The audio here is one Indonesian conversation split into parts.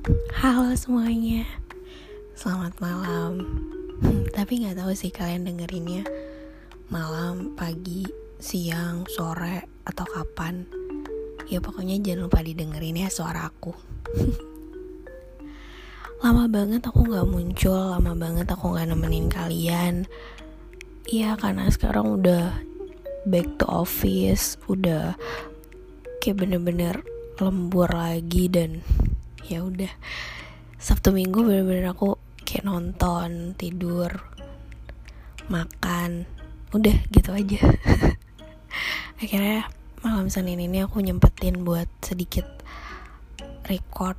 Halo semuanya, selamat malam. Hmm, tapi nggak tahu sih kalian dengerinnya malam, pagi, siang, sore, atau kapan. Ya pokoknya jangan lupa didengerin ya suara aku. lama banget aku nggak muncul, lama banget aku nggak nemenin kalian. Iya karena sekarang udah back to office, udah kayak bener-bener lembur lagi dan ya udah. Sabtu Minggu bener-bener aku kayak nonton tidur makan udah gitu aja. Akhirnya malam Senin ini aku nyempetin buat sedikit record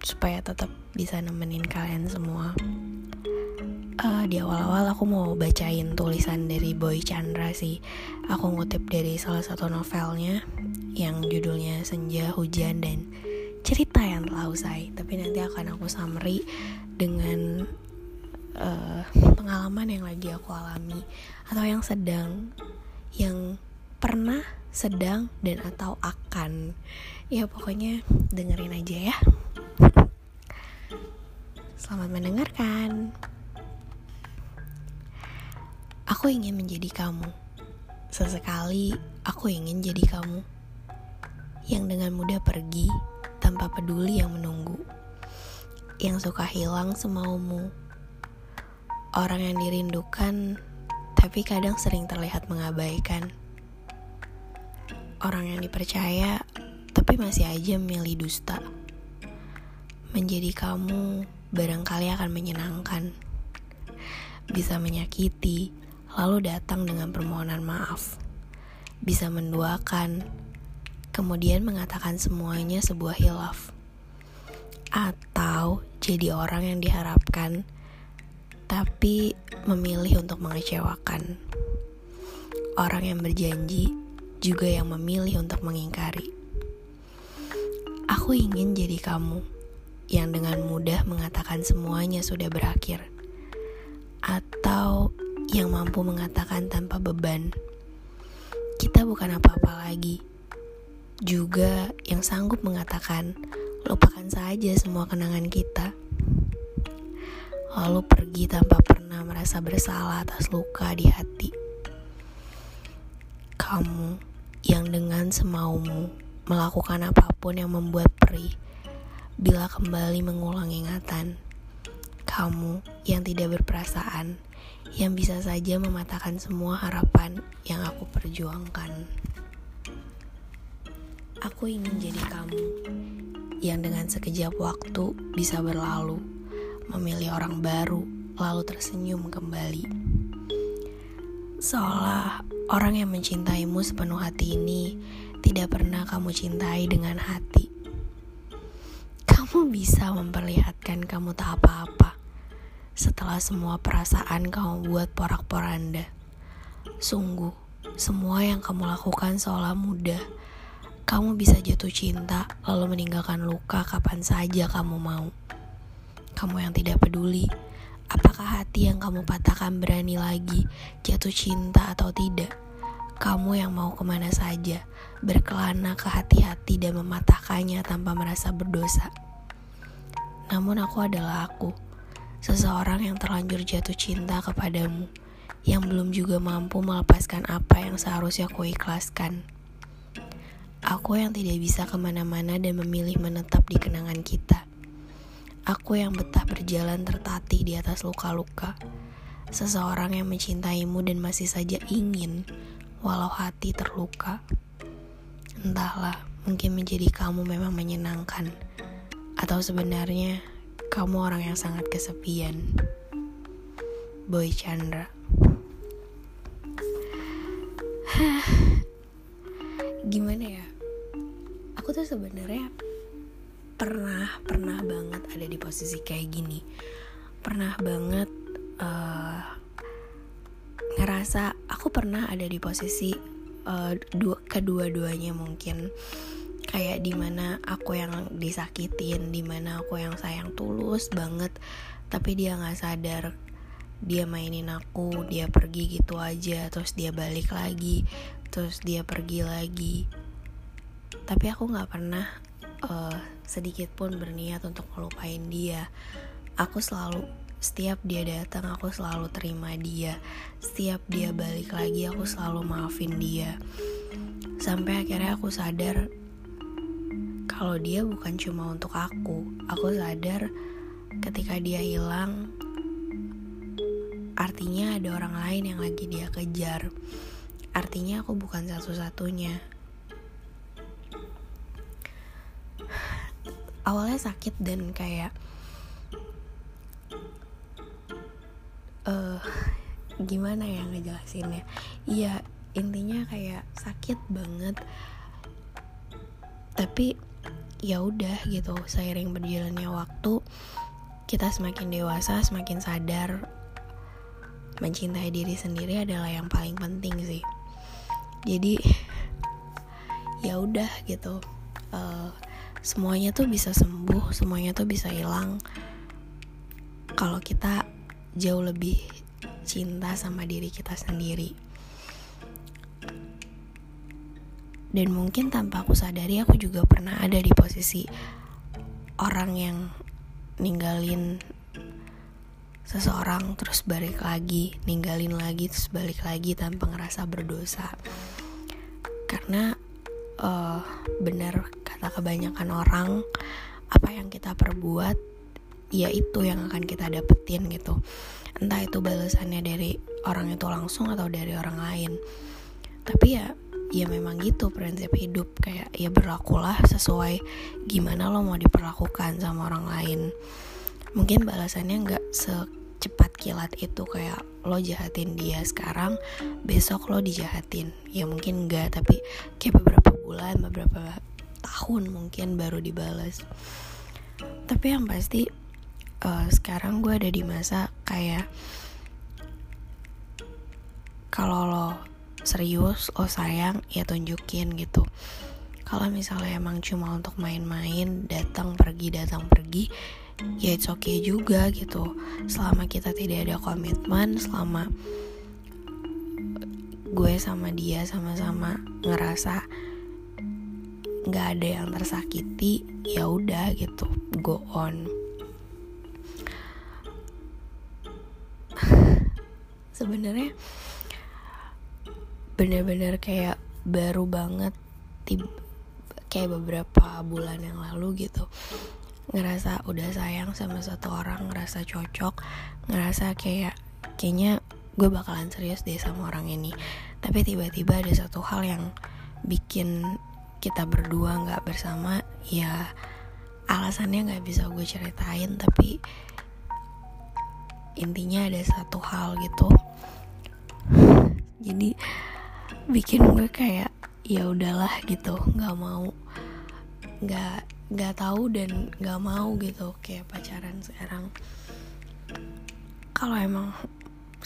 supaya tetap bisa nemenin kalian semua. Uh, di awal-awal aku mau bacain tulisan dari Boy Chandra sih. Aku ngutip dari salah satu novelnya yang judulnya Senja Hujan dan cerita yang telah usai tapi nanti akan aku summary dengan uh, pengalaman yang lagi aku alami atau yang sedang yang pernah sedang dan atau akan. Ya pokoknya dengerin aja ya. Selamat mendengarkan. Aku ingin menjadi kamu. Sesekali aku ingin jadi kamu. Yang dengan mudah pergi tanpa peduli yang menunggu, yang suka hilang semaumu, orang yang dirindukan tapi kadang sering terlihat mengabaikan, orang yang dipercaya tapi masih aja memilih dusta. Menjadi kamu barangkali akan menyenangkan, bisa menyakiti, lalu datang dengan permohonan maaf, bisa menduakan kemudian mengatakan semuanya sebuah hilaf, atau jadi orang yang diharapkan tapi memilih untuk mengecewakan. Orang yang berjanji juga yang memilih untuk mengingkari. Aku ingin jadi kamu yang dengan mudah mengatakan semuanya sudah berakhir, atau yang mampu mengatakan tanpa beban, "Kita bukan apa-apa lagi." Juga yang sanggup mengatakan, lupakan saja semua kenangan kita. Lalu pergi tanpa pernah merasa bersalah atas luka di hati. Kamu yang dengan semaumu melakukan apa pun yang membuat perih, bila kembali mengulang ingatan. Kamu yang tidak berperasaan, yang bisa saja mematahkan semua harapan yang aku perjuangkan. Aku ingin jadi kamu yang dengan sekejap waktu bisa berlalu, memilih orang baru, lalu tersenyum kembali. Seolah orang yang mencintaimu sepenuh hati ini tidak pernah kamu cintai dengan hati. Kamu bisa memperlihatkan kamu tak apa-apa setelah semua perasaan kamu buat porak-poranda. Sungguh, semua yang kamu lakukan seolah mudah kamu bisa jatuh cinta lalu meninggalkan luka kapan saja kamu mau. Kamu yang tidak peduli, apakah hati yang kamu patahkan berani lagi jatuh cinta atau tidak? Kamu yang mau ke mana saja, berkelana ke hati-hati dan mematahkannya tanpa merasa berdosa. Namun aku adalah aku, seseorang yang terlanjur jatuh cinta kepadamu, yang belum juga mampu melepaskan apa yang seharusnya ku ikhlaskan. Aku yang tidak bisa ke mana-mana dan memilih menetap di kenangan kita. Aku yang betah berjalan tertatih di atas luka-luka. Seseorang yang mencintaimu dan masih saja ingin, walau hati terluka. Entahlah, mungkin menjadi kamu memang menyenangkan. Atau sebenarnya, kamu orang yang sangat kesepian. Boy Chandra gimana ya tuh sebenarnya pernah pernah banget ada di posisi kayak gini. Pernah banget uh, ngerasa aku pernah ada di posisi uh, dua kedua-duanya mungkin. Kayak di mana aku yang disakitin di mana aku yang sayang tulus banget tapi dia nggak sadar dia mainin aku dia pergi gitu aja terus dia balik lagi terus dia pergi lagi tapi aku nggak pernah uh, sedikit pun berniat untuk melupain dia. Aku selalu setiap dia datang aku selalu terima dia. Setiap dia balik lagi aku selalu maafin dia. Sampai akhirnya aku sadar kalau dia bukan cuma untuk aku. Aku sadar ketika dia hilang artinya ada orang lain yang lagi dia kejar. Artinya aku bukan satu-satunya awalnya sakit dan kayak uh, gimana ya ngejelasinnya? Iya intinya kayak sakit banget. Tapi ya udah gitu seiring berjalannya waktu kita semakin dewasa semakin sadar mencintai diri sendiri adalah yang paling penting sih. Jadi ya udah gitu uh, semuanya tuh bisa sembuh semuanya tuh bisa hilang. Kalau kita jauh lebih cinta sama diri kita sendiri. Dan mungkin tanpa aku sadari aku juga pernah ada di posisi orang yang ninggalin seseorang terus balik lagi ninggalin lagi terus balik lagi tanpa ngerasa berdosa. Karena uh, benar kata kebanyakan orang apa yang kita perbuat ya itu yang akan kita dapetin gitu. Entah itu balasannya dari orang itu langsung atau dari orang lain. Tapi ya ya memang gitu prinsip hidup kayak ya berlakulah sesuai gimana lo mau diperlakukan sama orang lain. Mungkin balasannya nggak secepat kilat itu kayak lo jahatin dia sekarang besok lo dijahatin. Ya mungkin enggak tapi kayak beberapa bulan beberapa tahun mungkin baru dibalas tapi yang pasti uh, sekarang gue ada di masa kayak kalau lo serius lo sayang ya tunjukin gitu. Kalau misalnya emang cuma untuk main-main datang pergi datang pergi ya it's okay juga gitu. Selama kita tidak ada komitmen selama gue sama dia sama-sama ngerasa nggak ada yang tersakiti ya udah gitu go on. Sebenarnya bener-bener kayak baru banget tiba, kayak beberapa bulan yang lalu gitu ngerasa udah sayang sama satu orang ngerasa cocok ngerasa kayak kayaknya gue bakalan serius deh sama orang ini. Tapi tiba-tiba ada satu hal yang bikin kita berdua nggak bersama ya alasannya nggak bisa gue ceritain tapi intinya ada satu hal gitu. Jadi bikin gue kayak ya udahlah gitu nggak mau nggak nggak tahu dan nggak mau gitu kayak pacaran sekarang. Kalau emang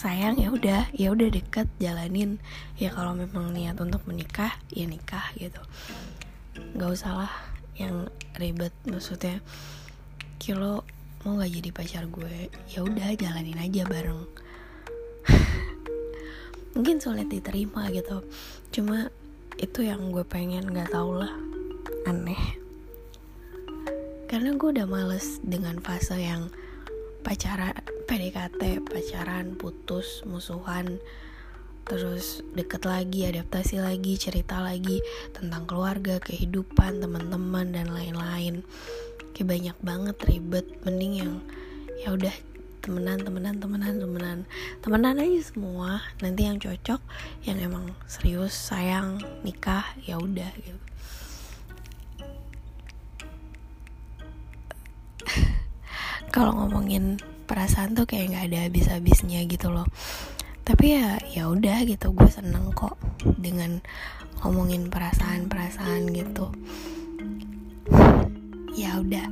sayang ya udah ya udah deket jalanin. Ya kalau memang niat untuk menikah ya nikah gitu. Nggak usah lah yang ribet maksudnya kilo mau nggak jadi pacar gue ya udah jalanin aja bareng. Mungkin sulit diterima gitu. Cuma itu yang gue pengen nggak tau lah. Aneh karena gue udah males dengan fase yang pacaran PDKT pacaran putus musuhan terus deket lagi adaptasi lagi cerita lagi tentang keluarga kehidupan teman-teman dan lain-lain. Kayak banyak banget ribet mending yang ya udah temenan temenan temenan temenan. Temenan aja semua. Nanti yang cocok yang emang serius sayang nikah ya udah gitu kalau ngomongin perasaan tuh kayak nggak ada habis-habisnya gitu loh. Tapi ya ya udah gitu gue seneng kok dengan ngomongin perasaan-perasaan gitu. Ya udah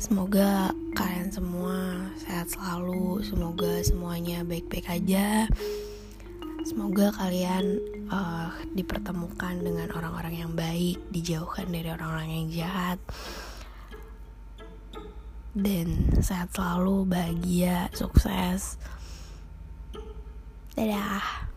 semoga kalian semua sehat selalu semoga semuanya baik-baik aja. Semoga kalian uh, dipertemukan dengan orang-orang yang baik dijauhkan dari orang-orang yang jahat dan sehat selalu, bahagia, sukses. Dadah.